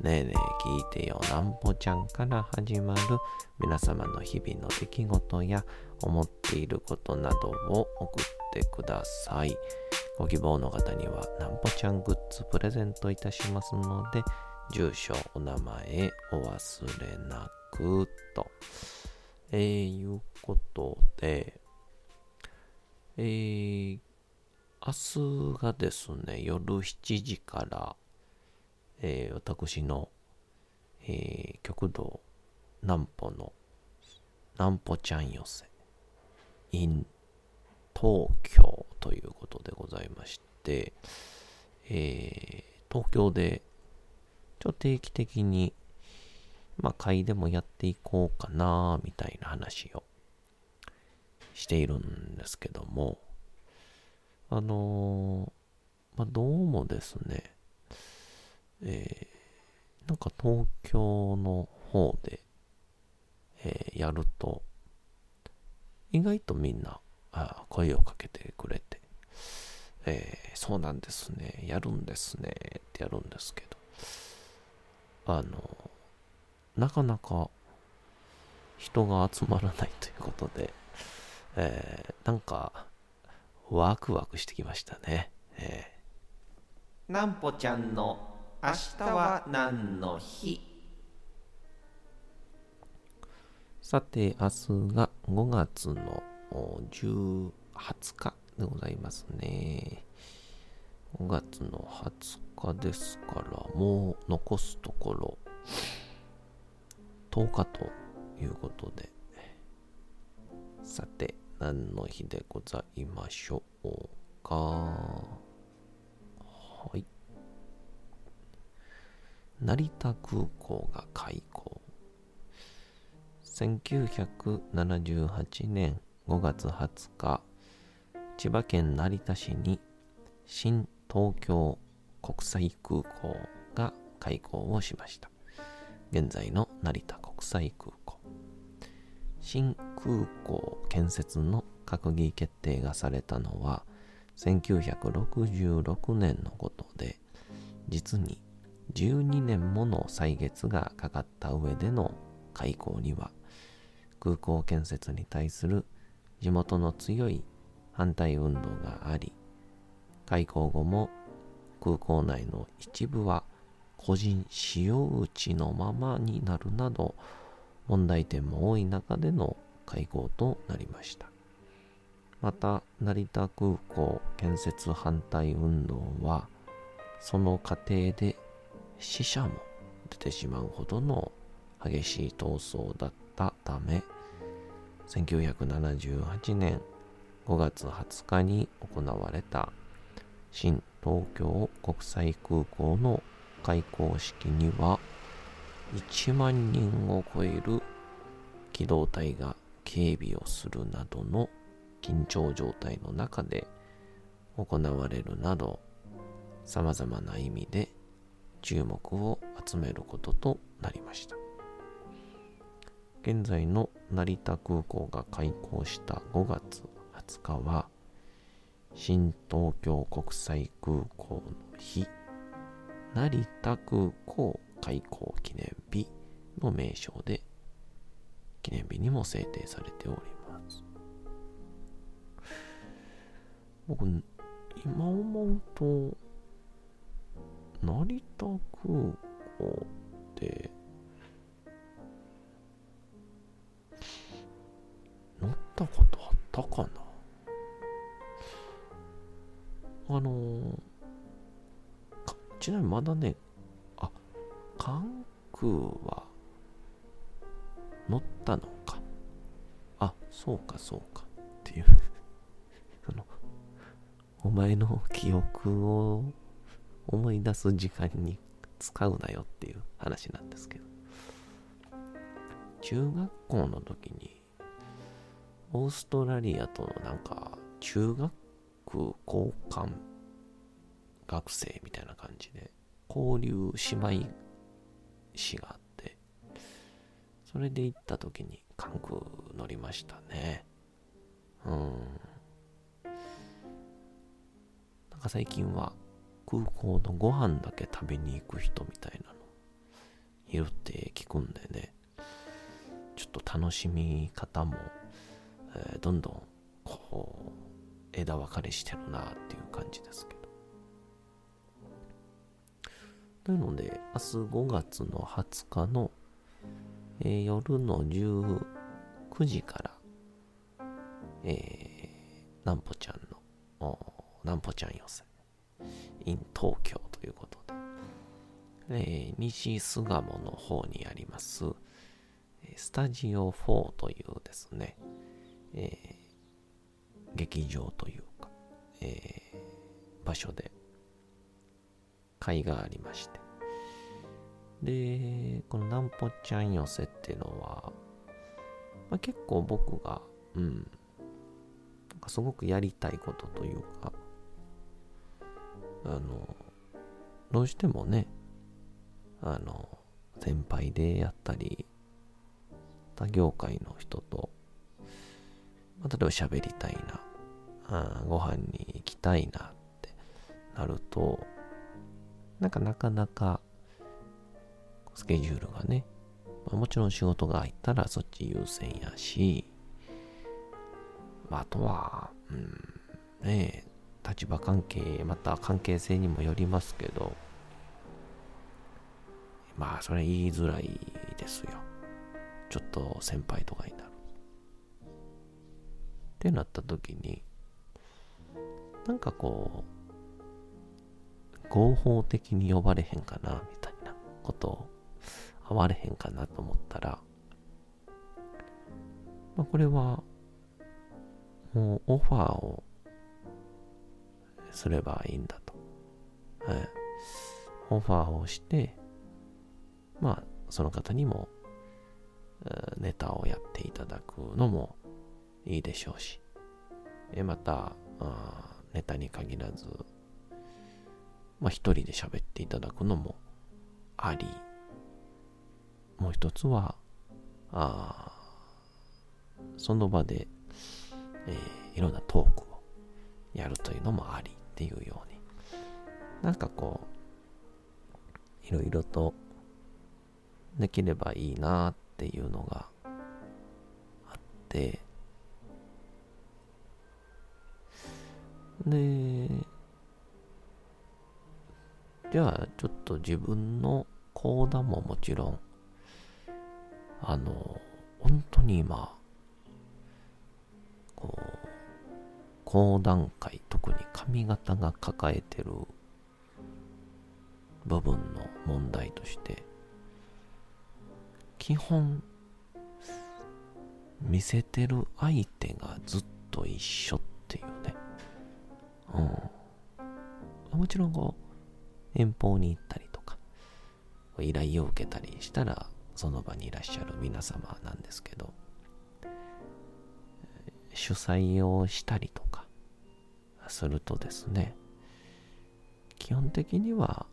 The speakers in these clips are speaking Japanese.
ねえねえ聞いてよなんぽちゃんから始まる皆様の日々の出来事や思っていることなどを送ってください。ご希望の方にはなんぽちゃんグッズプレゼントいたしますので、住所、お名前お忘れなくと。えー、いうことで、えー、明日がですね、夜7時から、えー私の、えー極道南歩の南歩ちゃん寄せ。in 東京ということでございまして、えー東京でちょっと定期的にまあ会でもやっていこうかなみたいな話をしているんですけどもあのーまあどうもですねえーなんか東京の方で、えーやると、意外とみんなあ声をかけてくれて、えーそうなんですね、やるんですねってやるんですけど、あの、なかなか人が集まらないということで、えーなんかワクワクしてきましたね。えーなんぽちゃんの明日は何の日？さて、明日が5月の10 20日でございますね。5月の20日ですから、もう残すところ10日ということで、さて、何の日でございましょうか？はい。成田空港が開港。1978年5月20日千葉県成田市に新東京国際空港が開港をしました。現在の成田国際空港。新空港建設の閣議決定がされたのは1966年のことで実に12年もの歳月がかかった上での開港には空港建設に対する地元の強い反対運動があり開港後も空港内の一部は個人使用地のままになるなど問題点も多い中での開港となりましたまた成田空港建設反対運動はその過程で死者も出てしまうほどの激しい闘争だったため1978年5月20日に行われた新東京国際空港の開港式には1万人を超える機動隊が警備をするなどの緊張状態の中で行われるなど様々な意味で注目を集めることとなりました。現在の成田空港が開港した5月20日は新東京国際空港の日成田空港開港記念日の名称で記念日にも制定されております。僕今思うと成田空港って乗ったことあったかな？あの、ちなみにまだねあ関空は乗ったのか。あそうかそうかっていう。そのお前の記憶を思い出す時間に使うなよっていう話なんですけど。中学校の時に、オーストラリアとのなんか、中学交換学生みたいな感じで、交流姉妹市があって、それで行った時に関空乗りましたね。うん。なんか最近は空港のご飯だけ食べに行く人みたいなのいるって聞くんでね。ちょっと楽しみ方も、えー、どんどんこう枝分かれしてるなっていう感じですけど。というので、明日5月の20日の、えー、夜の19時から、えー、なんぽちゃんの、なんぽちゃん寄せ、in 東京ということで、えー、西巣鴨の方にあります、スタジオ4というですね、えー、劇場というか、えー、場所で会がありまして。で、このなんぽちゃん寄せっていうのは、まあ、結構僕が、うん、なんかすごくやりたいことというか、あの、どうしてもね、あの、先輩でやったり、他業界の人と、まあ、例えば喋りたいな、あご飯に行きたいなってなると、なんかなかなかスケジュールがね、まあ、もちろん仕事が入ったらそっち優先やし、まあ、あとは、うん、ねえ立場関係、また関係性にもよりますけど、まあ、それ言いづらいですよ。ちょっと先輩とかになる。ってなった時に、なんかこう、合法的に呼ばれへんかな、みたいなことを会われへんかなと思ったら、まあ、これは、もうオファーをすればいいんだと。はい。オファーをして、まあ、その方にもネタをやっていただくのもいいでしょうし、えまた、ネタに限らず、まあ一人で喋っていただくのもあり、もう一つは、あその場で、えー、いろんなトークをやるというのもありっていうように、なんかこう、いろいろとできればいいなっていうのがあって。でじゃあちょっと自分の講談ももちろんあの本当に今こう講談会特に髪型が抱えてる部分の問題として基本見せてる相手がずっと一緒っていうね。うん。もちろんこう、遠方に行ったりとか、依頼を受けたりしたら、その場にいらっしゃる皆様なんですけど、主催をしたりとかするとですね、基本的には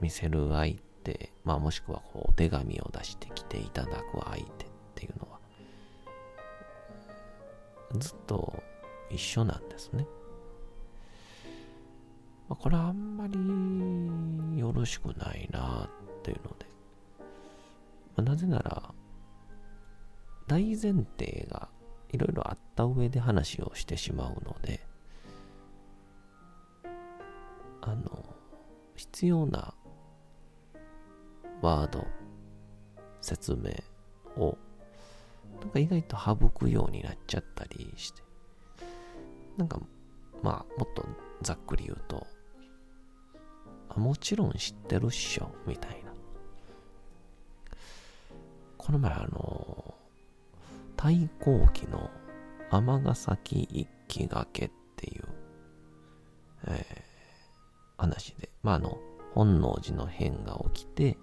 見せる相手、まあもしくはこうお手紙を出してきていただく相手っていうのは、ずっと一緒なんですね。まあ、これはあんまりよろしくないなっていうので、まあ、なぜなら、大前提がいろいろあった上で話をしてしまうので、あの、必要なワード、説明をなんか意外と省くようになっちゃったりして、なんか、まあ、もっとざっくり言うと、あもちろん知ってるっしょ、みたいな。この前あの、対抗期の尼崎一揆がけっていう、えー、話で、まああの、本能寺の変が起きて、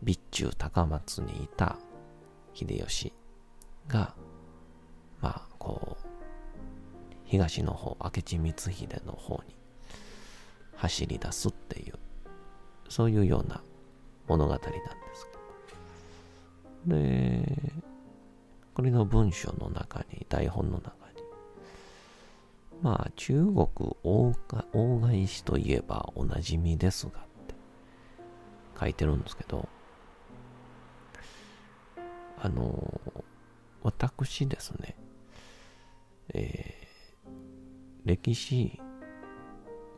備中高松にいた秀吉が、まあ、こう、東の方、明智光秀の方に走り出すっていう、そういうような物語なんですけど。で、これの文章の中に、台本の中に、まあ、中国大返しといえばおなじみですがって書いてるんですけど、あの、私ですね、えー、歴史、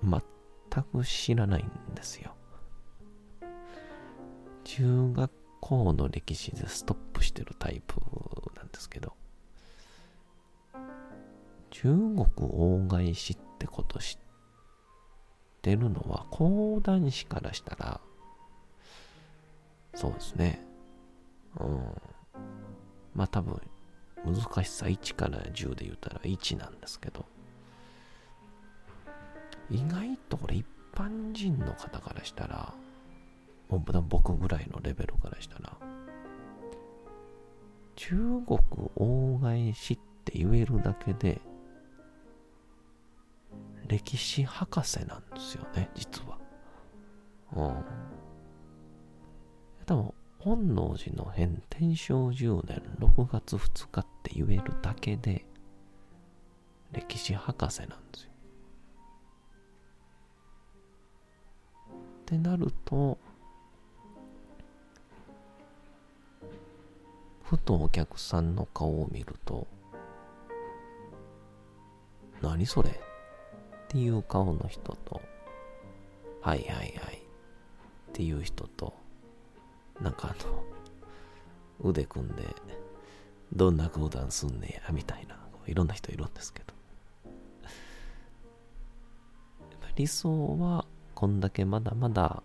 全く知らないんですよ。中学校の歴史でストップしてるタイプですけど、中国大返しってこと知ってるのは講談師からしたら、そうですね。うん。まあ多分、難しさ1から10で言ったら1なんですけど、意外とこれ一般人の方からしたら、もう僕ぐらいのレベルからしたら、中国大返しって言えるだけで、歴史博士なんですよね、実は。うん。多分、本能寺の変天正10年6月2日って言えるだけで、歴史博士なんですよ。ってなると、ふとお客さんの顔を見ると、何それ？っていう顔の人と、はいはいはいっていう人と、なんかあの、腕組んで、どんな講談すんねや、みたいな、いろんな人いるんですけど。理想は、こんだけまだまだ、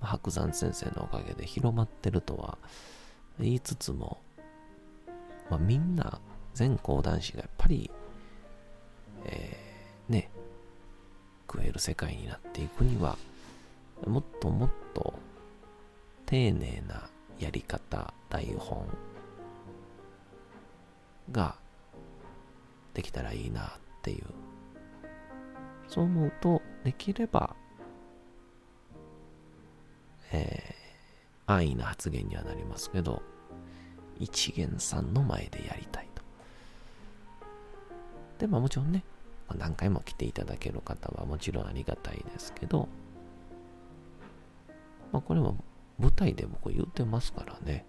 白山先生のおかげで広まってるとは言いつつも、まあ、みんな全講談師がやっぱり、えー、ね、食える世界になっていくには、もっともっと丁寧なやり方、台本ができたらいいなっていう。そう思うと、できれば、えー、安易な発言にはなりますけど、一元さんの前でやりたいと。で、まあもちろんね、ま何回も来ていただける方はもちろんありがたいですけど、まあこれも舞台で僕言ってますからね。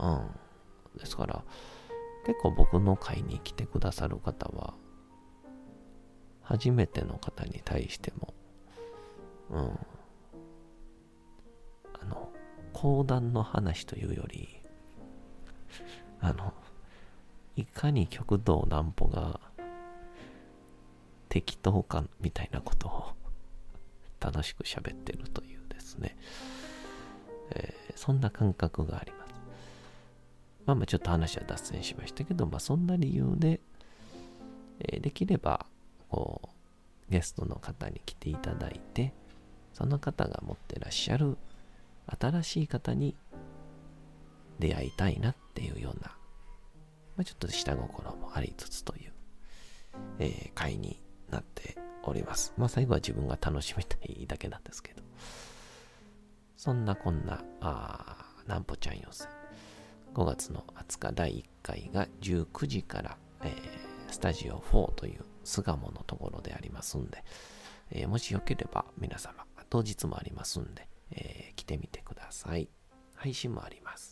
うん。ですから、結構僕の会に来てくださる方は、初めての方に対しても、うん。あの、講談の話というより、あの、いかに極道南歩が適当かみたいなことを楽しく喋ってるというですね、えー、そんな感覚があります。まあまあちょっと話は脱線しましたけど、まあそんな理由で、えー、できれば、こう、ゲストの方に来ていただいて、その方が持ってらっしゃる新しい方に出会いたいなっっていうような、まあ、ちょっと下心もありつつという、えー、会になっております。まあ最後は自分が楽しみたいだけなんですけど。そんなこんな、あなんぽちゃん寄せ。5月の20日第1回が19時から、えー、スタジオ4という巣鴨のところでありますんで、えー、もしよければ皆様、当日もありますんで、えー、来てみてください。配信もあります。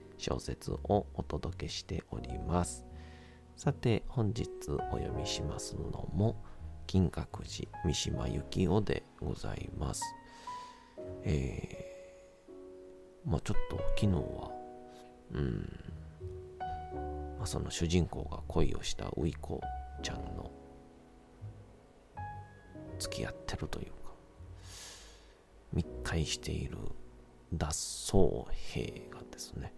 小説をお届けしております。さて、本日お読みしますのも、金閣寺三島由紀夫でございます。えー、まあちょっと昨日は、うん、まあ、その主人公が恋をしたウイコちゃんの付き合ってるというか、密会している脱走兵がですね、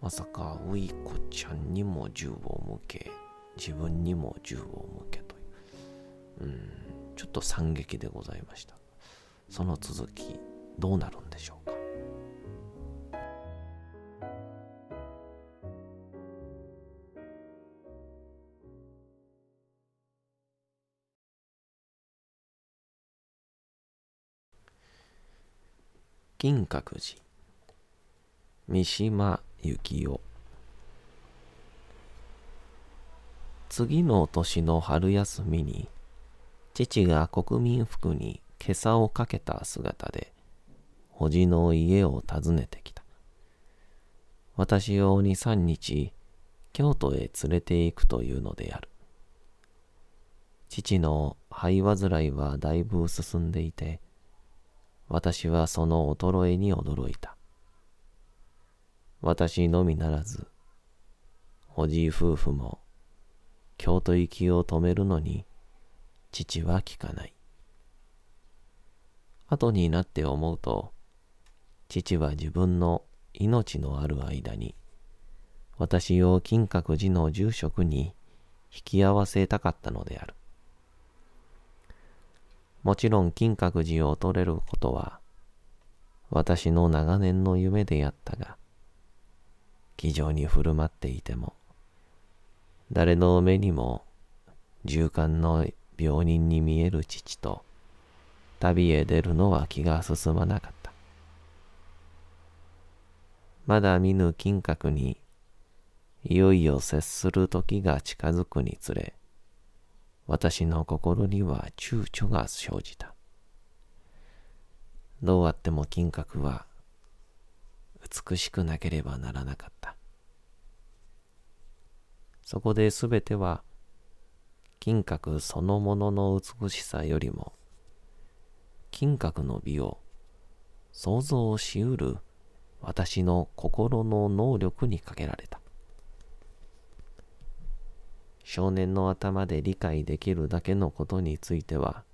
まさかウイコちゃんにも銃を向け自分にも銃を向けという。うんちょっと惨劇でございました。その続きどうなるんでしょうか？金閣寺三島由紀夫次の年の春休みに父が国民服に袈裟をかけた姿で叔父の家を訪ねてきた。私を二三日京都へ連れて行くというのである。父の肺患いはだいぶ進んでいて私はその衰えに驚いた。私のみならず、おじい夫婦も、京都行きを止めるのに、父は聞かない。後になって思うと、父は自分の命のある間に、私を金閣寺の住職に引き合わせたかったのである。もちろん金閣寺を取れることは、私の長年の夢であったが、気丈に振る舞っていても、誰の目にも勇敢の病人に見える父と旅へ出るのは気が進まなかった。まだ見ぬ金閣にいよいよ接する時が近づくにつれ、私の心には躊躇が生じた。どうあっても金閣は美しくなければならなかった。そこで全ては金閣そのものの美しさよりも金閣の美を想像しうる私の心の能力にかけられた。少年の頭で理解できるだけのことについては、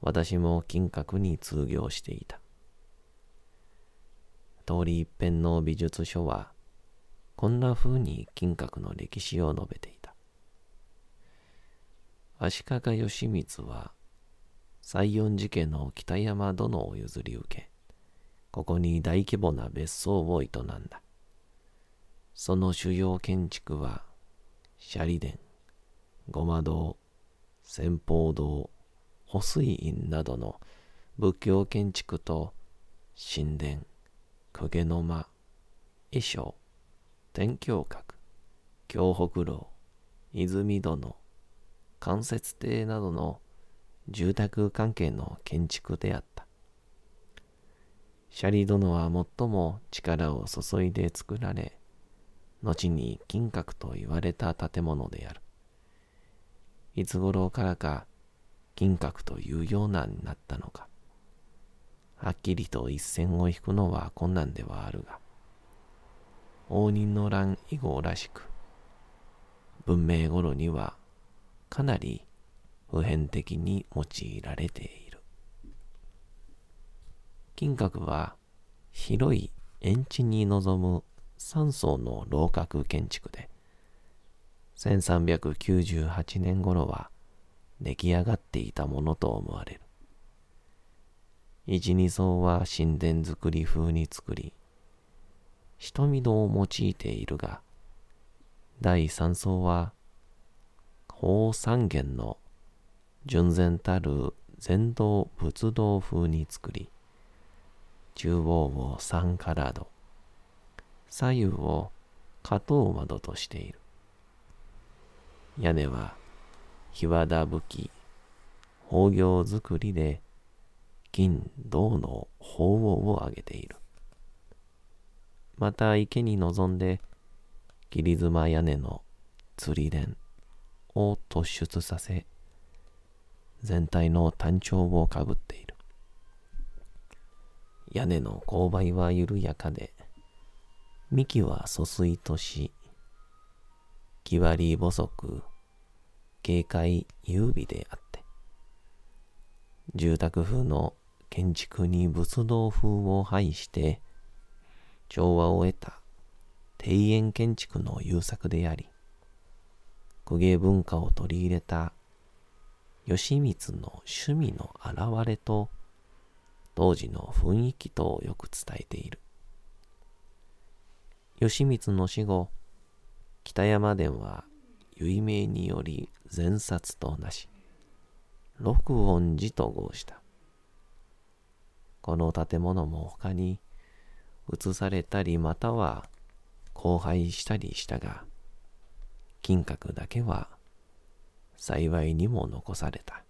私も金閣に通行していた。通り一遍の美術書は、こんな風に金閣の歴史を述べていた。足利義満は、西園寺家の北山殿を譲り受け、ここに大規模な別荘を営んだ。その主要建築は、斜里殿、ごま堂、先方堂、保水院などの仏教建築と神殿、公家の間、衣装、天橋閣、京北楼、泉殿、関節亭などの住宅関係の建築であった。シャリ殿は最も力を注いで作られ、後に金閣と言われた建物である。いつ頃からか金閣というようなになったのか。はっきりと一線を引くのは困難ではあるが、応仁の乱以後らしく、文明頃にはかなり普遍的に用いられている。金閣は広い円地に臨む三層の楼閣建築で、1398年頃は出来上がっていたものと思われる。一二層は神殿造り風に作り、瞳戸を用いているが、第三層は、法三元の純然たる禅道仏道風に作り、中央を三から戸、左右を加藤窓としている。屋根は、日和田武器、宝行造りで、金、銅の鳳凰を上げている。また池に臨んで、切妻屋根の釣り蓮を突出させ、全体の単調をかぶっている。屋根の勾配は緩やかで、幹は疎水とし、木割り細く、軽快優美であって、住宅風の建築に仏道風を配して、調和を得た庭園建築の優作であり、公家文化を取り入れた義満の趣味の表れと当時の雰囲気とよく伝えている。義満の死後、北山殿は遺名により前殺となし、六音寺と号した。この建物も他に移されたりまたは荒廃したりしたが、金閣だけは幸いにも残された。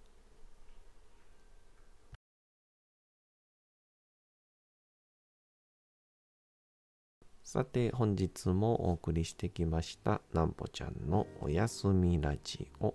さて本日もお送りしてきましたなんぽちゃんのおやすみラジオ